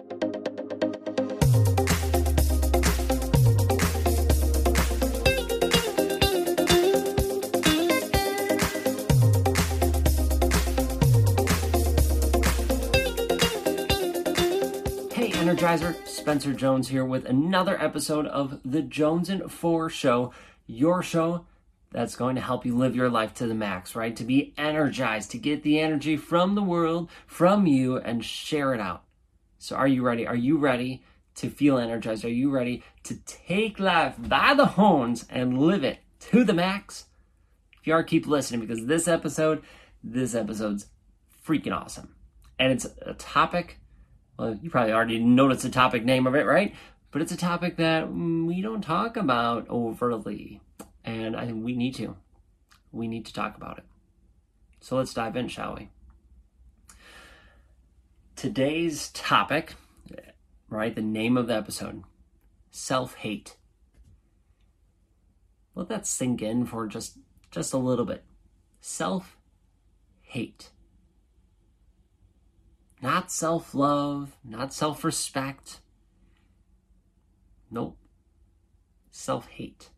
Hey, Energizer, Spencer Jones here with another episode of the Jones and Four Show, your show that's going to help you live your life to the max, right? To be energized, to get the energy from the world, from you, and share it out. So, are you ready? Are you ready to feel energized? Are you ready to take life by the horns and live it to the max? If you are, keep listening because this episode, this episode's freaking awesome. And it's a topic well, you probably already noticed the topic name of it, right? But it's a topic that we don't talk about overly. And I think we need to. We need to talk about it. So let's dive in, shall we? Today's topic, right? The name of the episode self hate. Let that sink in for just just a little bit. Self hate not self love, not self respect. Nope. Self hate.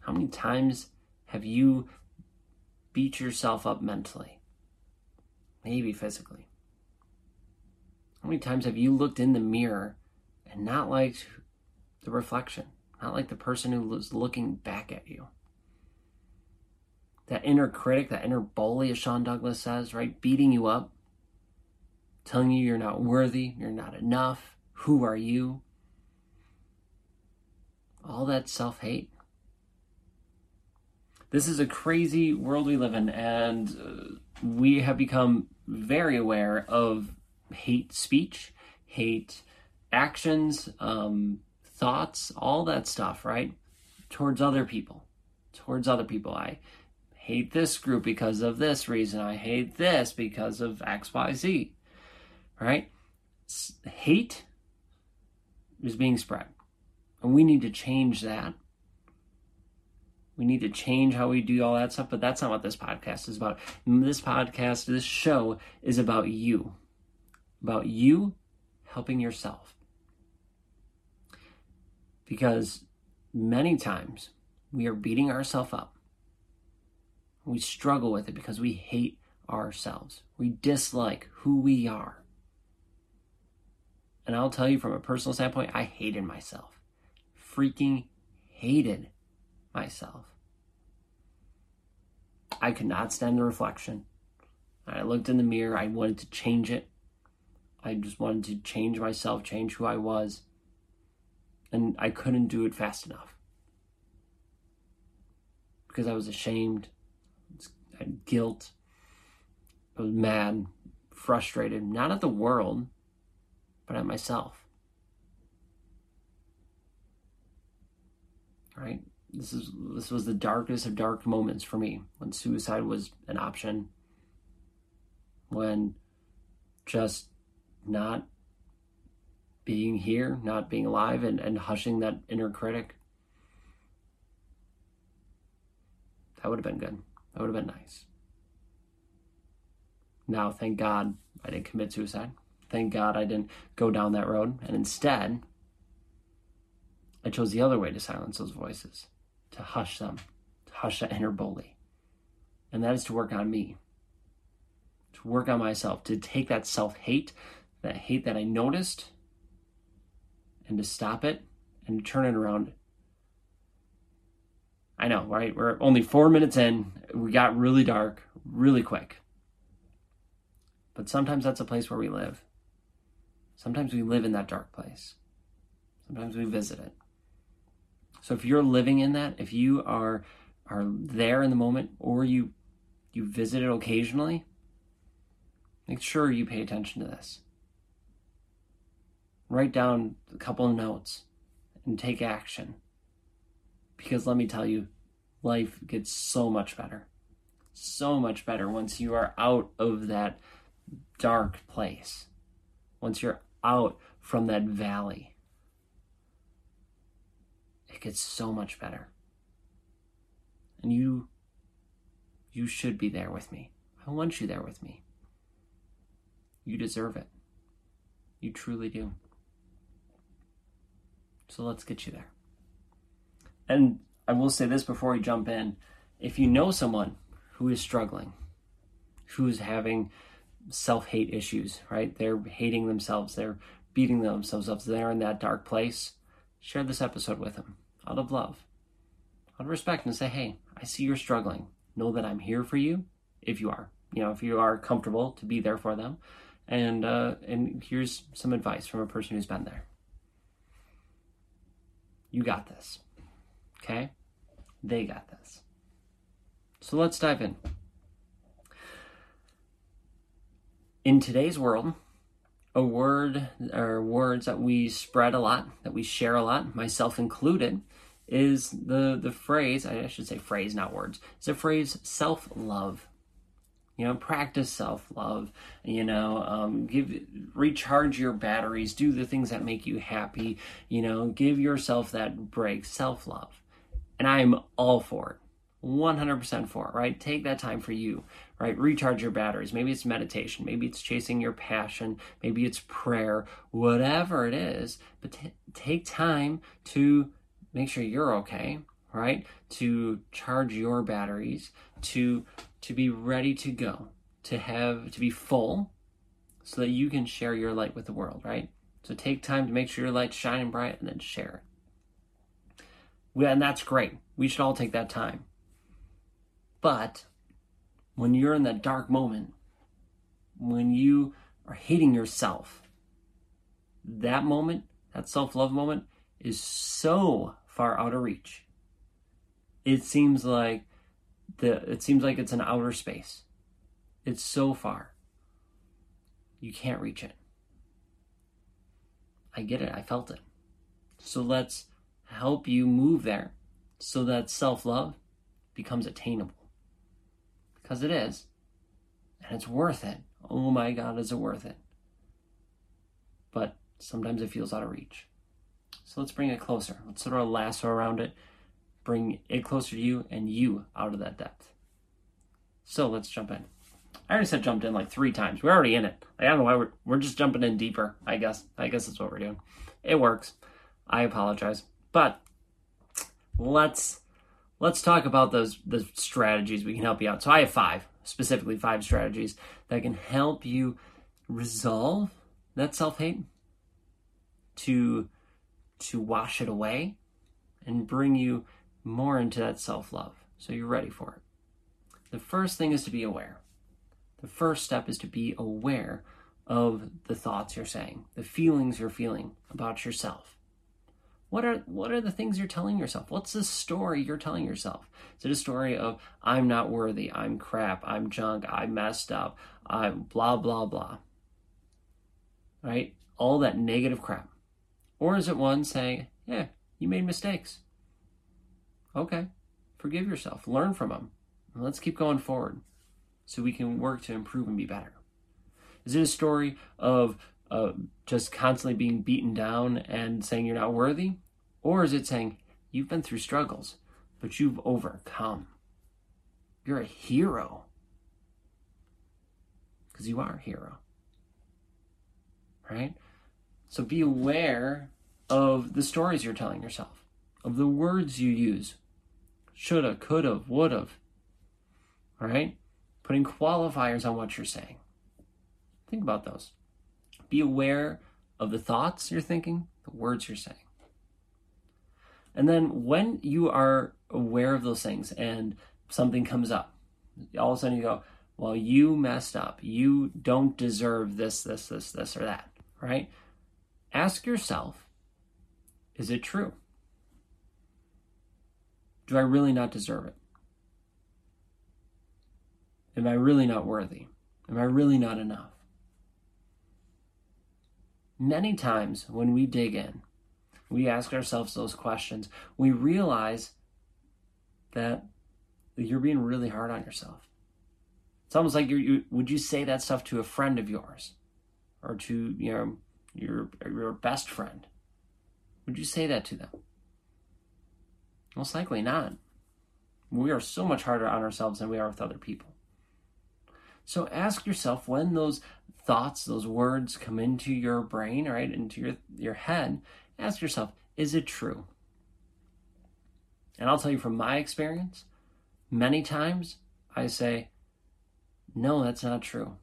How many times have you beat yourself up mentally? Maybe physically. How many times have you looked in the mirror and not liked the reflection, not like the person who was looking back at you? that inner critic, that inner bully, as Sean Douglas says, right? Beating you up, telling you you're not worthy, you're not enough, who are you? All that self hate. This is a crazy world we live in, and uh, we have become very aware of hate speech, hate actions, um, thoughts, all that stuff, right? Towards other people. Towards other people. I hate this group because of this reason. I hate this because of XYZ. Right? Hate is being spread. And we need to change that. We need to change how we do all that stuff, but that's not what this podcast is about. This podcast, this show is about you. About you helping yourself. Because many times we are beating ourselves up we struggle with it because we hate ourselves. We dislike who we are. And I'll tell you from a personal standpoint, I hated myself. Freaking hated myself. I could not stand the reflection. I looked in the mirror, I wanted to change it. I just wanted to change myself, change who I was. And I couldn't do it fast enough. Because I was ashamed I had guilt. I was mad, frustrated, not at the world, but at myself. Right? This is this was the darkest of dark moments for me when suicide was an option. When just not being here, not being alive, and, and hushing that inner critic. That would have been good. That would have been nice. Now, thank God I didn't commit suicide. Thank God I didn't go down that road. And instead, I chose the other way to silence those voices, to hush them, to hush that inner bully. And that is to work on me, to work on myself, to take that self hate, that hate that I noticed, and to stop it and turn it around I know, right? We're only four minutes in. We got really dark really quick. But sometimes that's a place where we live. Sometimes we live in that dark place. Sometimes we visit it. So if you're living in that, if you are are there in the moment or you you visit it occasionally, make sure you pay attention to this. Write down a couple of notes and take action. Because let me tell you, life gets so much better. So much better once you are out of that dark place. Once you're out from that valley. It gets so much better. And you You should be there with me. I want you there with me. You deserve it. You truly do. So let's get you there. And I will say this before we jump in if you know someone who is struggling, who's having self hate issues, right? They're hating themselves, they're beating themselves up, they're in that dark place, share this episode with them out of love, out of respect, and say, hey, I see you're struggling. Know that I'm here for you if you are. You know, if you are comfortable to be there for them. And uh, and here's some advice from a person who's been there. You got this. Okay? They got this. So let's dive in. In today's world, a word or words that we spread a lot, that we share a lot, myself included, is the the phrase, I should say phrase, not words. It's a phrase self-love. You know, practice self-love, you know, um, give recharge your batteries, do the things that make you happy, you know, give yourself that break, self-love. And I am all for it. 100% for, it right? Take that time for you, right? Recharge your batteries. Maybe it's meditation, maybe it's chasing your passion, maybe it's prayer, whatever it is. But t- take time to make sure you're okay, right? To charge your batteries, to to be ready to go, to have to be full so that you can share your light with the world, right? So take time to make sure your light's shining bright and then share it. And that's great. We should all take that time. But when you're in that dark moment, when you are hating yourself, that moment, that self love moment, is so far out of reach. It seems like the it seems like it's an outer space. It's so far. You can't reach it. I get it. I felt it. So let's help you move there so that self-love becomes attainable because it is. And it's worth it. Oh my God, is it worth it? But sometimes it feels out of reach. So let's bring it closer. Let's sort of lasso around it, bring it closer to you and you out of that depth. So let's jump in. I already said jumped in like three times. We're already in it. I don't know why we're we're just jumping in deeper. I guess. I guess that's what we're doing. It works. I apologize, but let's let's talk about those the strategies we can help you out. So I have five, specifically five strategies that can help you resolve that self-hate to to wash it away and bring you more into that self-love. So you're ready for it. The first thing is to be aware. The first step is to be aware of the thoughts you're saying, the feelings you're feeling about yourself. What are what are the things you're telling yourself? What's the story you're telling yourself? Is it a story of I'm not worthy, I'm crap, I'm junk, I messed up, I'm blah blah blah. Right? All that negative crap. Or is it one saying, "Yeah, you made mistakes. Okay, forgive yourself, learn from them, and let's keep going forward, so we can work to improve and be better." Is it a story of uh, just constantly being beaten down and saying you're not worthy? Or is it saying you've been through struggles, but you've overcome? You're a hero. Because you are a hero. Right? So be aware of the stories you're telling yourself, of the words you use. Shoulda, coulda, woulda. All right? Putting qualifiers on what you're saying. Think about those. Be aware of the thoughts you're thinking, the words you're saying. And then when you are aware of those things and something comes up, all of a sudden you go, well, you messed up. You don't deserve this, this, this, this, or that, right? Ask yourself, is it true? Do I really not deserve it? Am I really not worthy? Am I really not enough? Many times when we dig in, we ask ourselves those questions, we realize that you're being really hard on yourself. It's almost like you would you say that stuff to a friend of yours or to you know your your best friend? Would you say that to them? Most likely not. We are so much harder on ourselves than we are with other people. So ask yourself when those thoughts, those words come into your brain, right, into your, your head, ask yourself, is it true? And I'll tell you from my experience, many times I say, no, that's not true.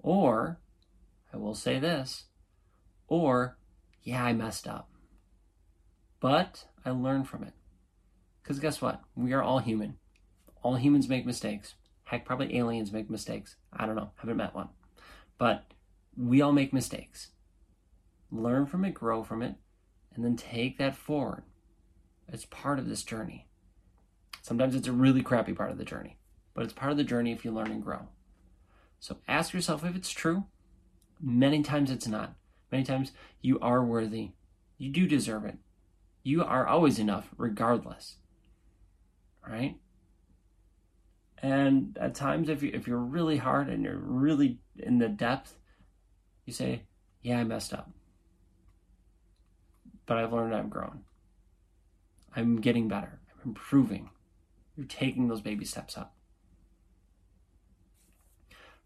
Or, I will say this, or, yeah, I messed up. But I learned from it. Because guess what? We are all human. All humans make mistakes. Heck, probably aliens make mistakes. I don't know. Haven't met one. But we all make mistakes. Learn from it, grow from it, and then take that forward. It's part of this journey. Sometimes it's a really crappy part of the journey, but it's part of the journey if you learn and grow. So ask yourself if it's true. Many times it's not. Many times you are worthy. You do deserve it. You are always enough, regardless. Right? And at times, if, you, if you're really hard and you're really in the depth, you say, Yeah, I messed up. But I've learned I've grown. I'm getting better. I'm improving. You're taking those baby steps up.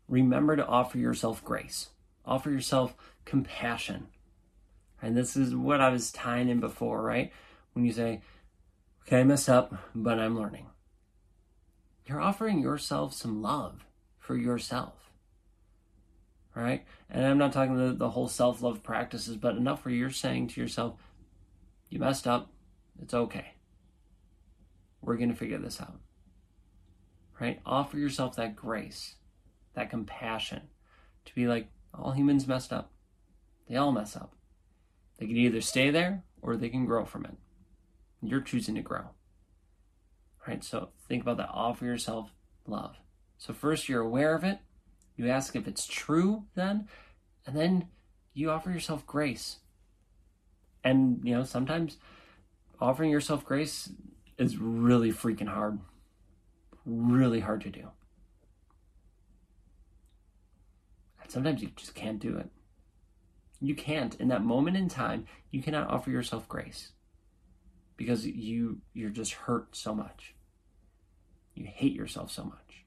Remember to offer yourself grace, offer yourself compassion. And this is what I was tying in before, right? When you say, okay, I messed up, but I'm learning. You're offering yourself some love for yourself. Right? And I'm not talking the, the whole self love practices, but enough where you're saying to yourself, you messed up, it's okay. We're going to figure this out. Right? Offer yourself that grace, that compassion to be like, all humans messed up. They all mess up. They can either stay there or they can grow from it. You're choosing to grow. Right? So think about that. Offer yourself love. So first you're aware of it. You ask if it's true then, and then you offer yourself grace. And you know, sometimes offering yourself grace is really freaking hard. Really hard to do. Sometimes you just can't do it. You can't. In that moment in time, you cannot offer yourself grace because you you're just hurt so much. You hate yourself so much.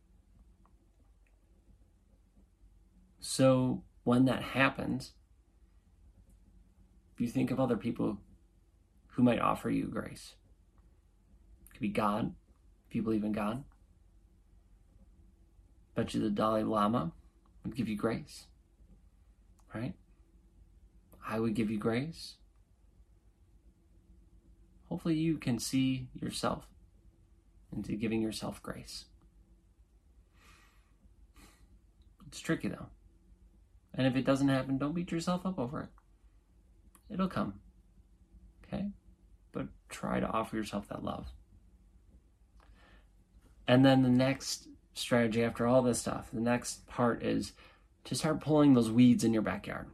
So when that happens, you think of other people who might offer you grace could be God, if you believe in God. Bet you the Dalai Lama would give you grace, right? I would give you grace. Hopefully, you can see yourself into giving yourself grace. It's tricky though. And if it doesn't happen, don't beat yourself up over it. It'll come. Okay? But try to offer yourself that love. And then the next strategy after all this stuff, the next part is to start pulling those weeds in your backyard.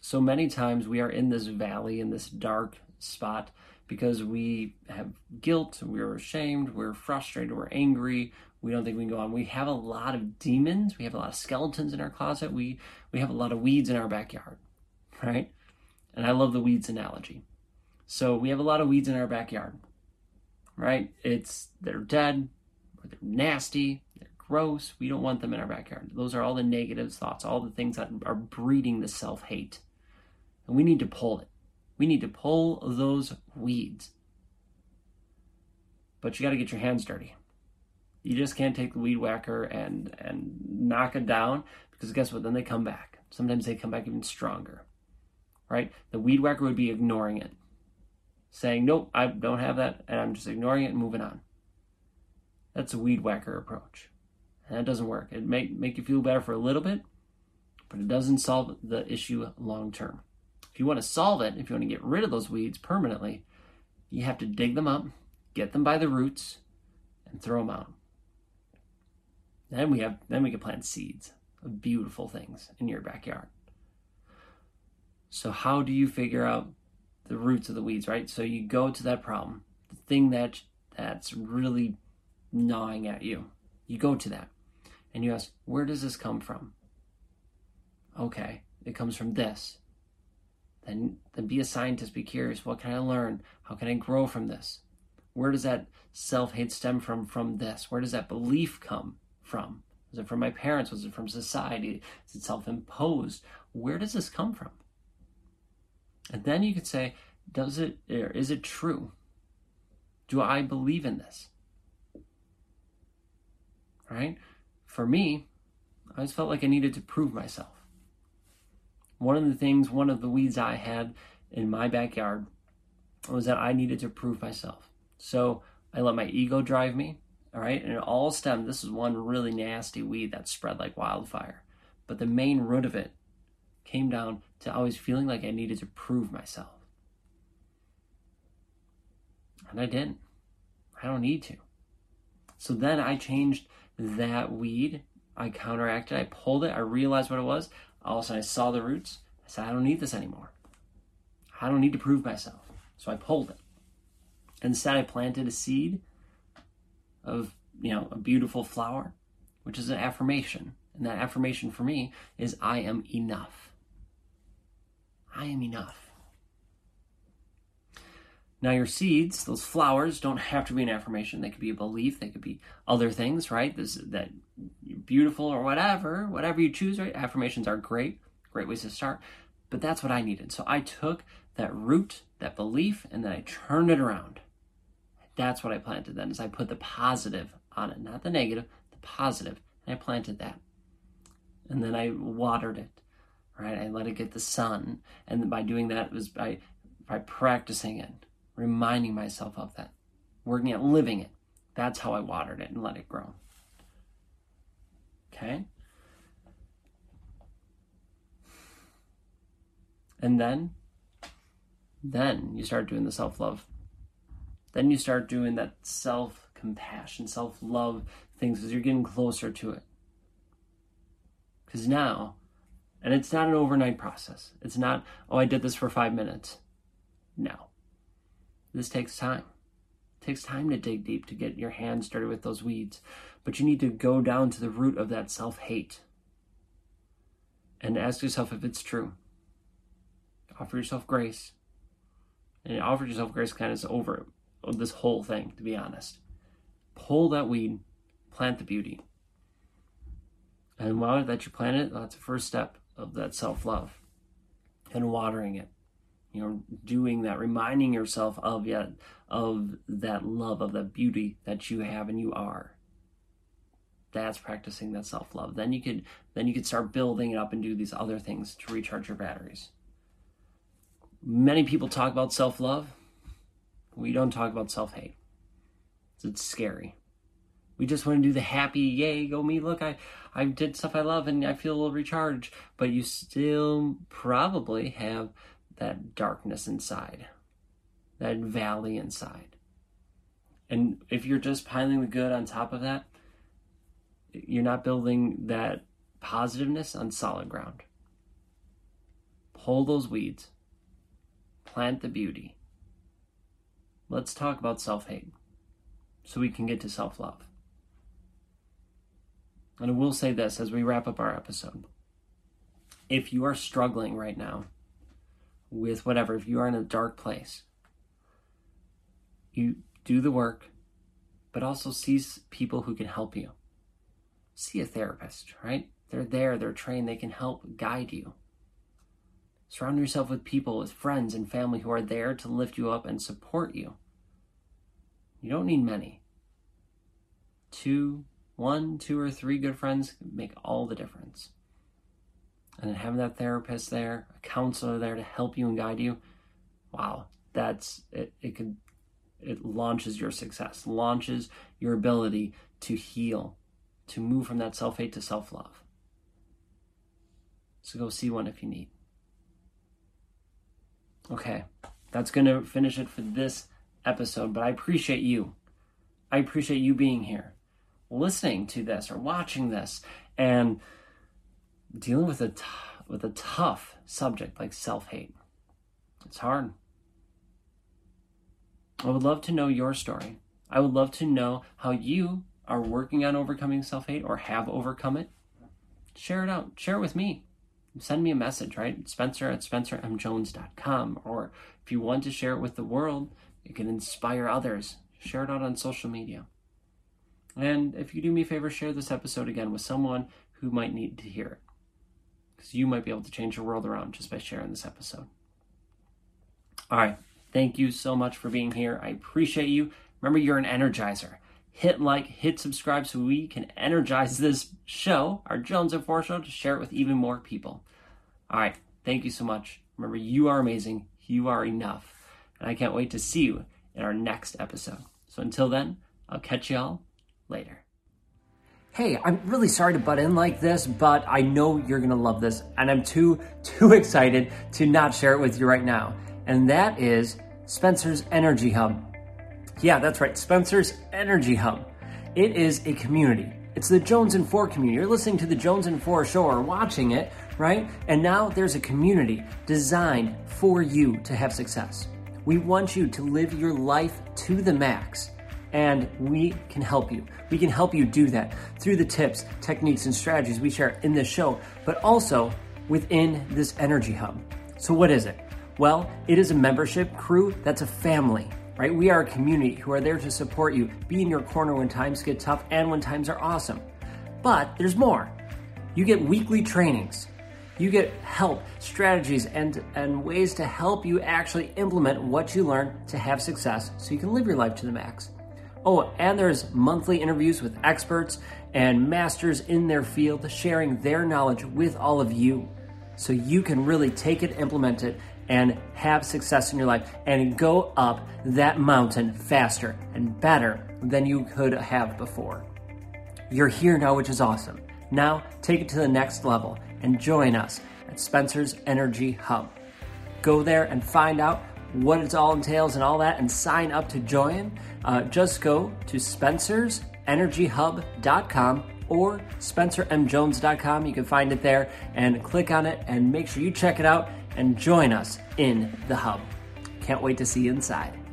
So many times we are in this valley, in this dark spot, because we have guilt, we're ashamed, we're frustrated, we're angry, we don't think we can go on. We have a lot of demons, we have a lot of skeletons in our closet, we, we have a lot of weeds in our backyard, right? And I love the weeds analogy. So we have a lot of weeds in our backyard right? It's they're dead, or they're nasty, they're gross. We don't want them in our backyard. Those are all the negative thoughts, all the things that are breeding the self hate. And we need to pull it. We need to pull those weeds. But you got to get your hands dirty. You just can't take the weed whacker and and knock it down because guess what? Then they come back. Sometimes they come back even stronger. Right? The weed whacker would be ignoring it saying, nope, I don't have that, and I'm just ignoring it and moving on. That's a weed whacker approach. And that doesn't work. It may make you feel better for a little bit, but it doesn't solve the issue long term. If you want to solve it, if you want to get rid of those weeds permanently, you have to dig them up, get them by the roots, and throw them out. Then we have then we can plant seeds of beautiful things in your backyard. So how do you figure out the roots of the weeds, right? So you go to that problem, the thing that that's really gnawing at you. You go to that and you ask, where does this come from? Okay, it comes from this. Then then be a scientist, be curious. What can I learn? How can I grow from this? Where does that self hate stem from? From this? Where does that belief come from? Was it from my parents? Was it from society? Is it self imposed? Where does this come from? And then you could say, does it, or is it true? Do I believe in this? Right? For me, I always felt like I needed to prove myself. One of the things, one of the weeds I had in my backyard was that I needed to prove myself. So I let my ego drive me, all right? And it all stemmed, this is one really nasty weed that spread like wildfire. But the main root of it came down to always feeling like I needed to prove myself. And I didn't. I don't need to. So then I changed that weed. I counteracted. I pulled it. I realized what it was. All of a sudden, I saw the roots. I said, I don't need this anymore. I don't need to prove myself. So I pulled it. Instead, I planted a seed of, you know, a beautiful flower, which is an affirmation. And that affirmation for me is I am enough. I am enough. Now, your seeds, those flowers, don't have to be an affirmation. They could be a belief. They could be other things, right? This that beautiful or whatever, whatever you choose, right? Affirmations are great, great ways to start. But that's what I needed. So I took that root, that belief, and then I turned it around. That's what I planted then, is I put the positive on it, not the negative, the positive, and I planted that. And then I watered it, right? I let it get the sun, and by doing that it was by by practicing it reminding myself of that, working at living it. That's how I watered it and let it grow. Okay? And then, then you start doing the self love. Then you start doing that self compassion, self love things as you're getting closer to it. Because now, and it's not an overnight process. It's not, oh, I did this for five minutes. No. This takes time. It takes time to dig deep to get your hands dirty with those weeds. But you need to go down to the root of that self hate and ask yourself if it's true. Offer yourself grace. And offer yourself grace kind of over this whole thing, to be honest. Pull that weed, plant the beauty. And while that you plant it, that's the first step of that self love and watering it you know doing that reminding yourself of yet of that love of the beauty that you have and you are. That's practicing that self-love. Then you could then you could start building it up and do these other things to recharge your batteries. Many people talk about self-love. We don't talk about self-hate. It's scary. We just want to do the happy yay go me look i i did stuff i love and i feel a little recharged. But you still probably have that darkness inside, that valley inside. And if you're just piling the good on top of that, you're not building that positiveness on solid ground. Pull those weeds, plant the beauty. Let's talk about self hate so we can get to self love. And I will say this as we wrap up our episode. If you are struggling right now with whatever, if you are in a dark place, you do the work, but also see people who can help you. See a therapist, right? They're there, they're trained, they can help guide you. Surround yourself with people, with friends and family who are there to lift you up and support you. You don't need many. Two, one, two, or three good friends make all the difference and then having that therapist there, a counselor there to help you and guide you, wow, that's it. It could it launches your success, launches your ability to heal, to move from that self hate to self love. So go see one if you need. Okay, that's going to finish it for this episode, but I appreciate you. I appreciate you being here, listening to this or watching this, and dealing with a t- with a tough subject like self-hate. It's hard. I would love to know your story. I would love to know how you are working on overcoming self-hate or have overcome it. Share it out. Share it with me. Send me a message, right? Spencer at spencermjones.com. Or if you want to share it with the world, it can inspire others. share it out on social media. And if you do me a favor, share this episode again with someone who might need to hear it. Because you might be able to change your world around just by sharing this episode. All right. Thank you so much for being here. I appreciate you. Remember, you're an energizer. Hit like, hit subscribe so we can energize this show, our Jones and Four show, to share it with even more people. All right. Thank you so much. Remember, you are amazing. You are enough. And I can't wait to see you in our next episode. So until then, I'll catch y'all later. Hey, I'm really sorry to butt in like this, but I know you're gonna love this, and I'm too, too excited to not share it with you right now. And that is Spencer's Energy Hub. Yeah, that's right, Spencer's Energy Hub. It is a community. It's the Jones and Four community. You're listening to the Jones and Four show or watching it, right? And now there's a community designed for you to have success. We want you to live your life to the max and we can help you. We can help you do that through the tips, techniques, and strategies we share in this show, but also within this Energy Hub. So, what is it? Well, it is a membership crew that's a family, right? We are a community who are there to support you, be in your corner when times get tough and when times are awesome. But there's more. You get weekly trainings. You get help, strategies, and, and ways to help you actually implement what you learn to have success so you can live your life to the max. Oh, and there's monthly interviews with experts and masters in their field sharing their knowledge with all of you so you can really take it, implement it, and have success in your life and go up that mountain faster and better than you could have before. You're here now, which is awesome. Now, take it to the next level and join us at Spencer's Energy Hub. Go there and find out what it all entails and all that and sign up to join, uh, just go to spencersenergyhub.com or spencermjones.com. You can find it there and click on it and make sure you check it out and join us in the hub. Can't wait to see you inside.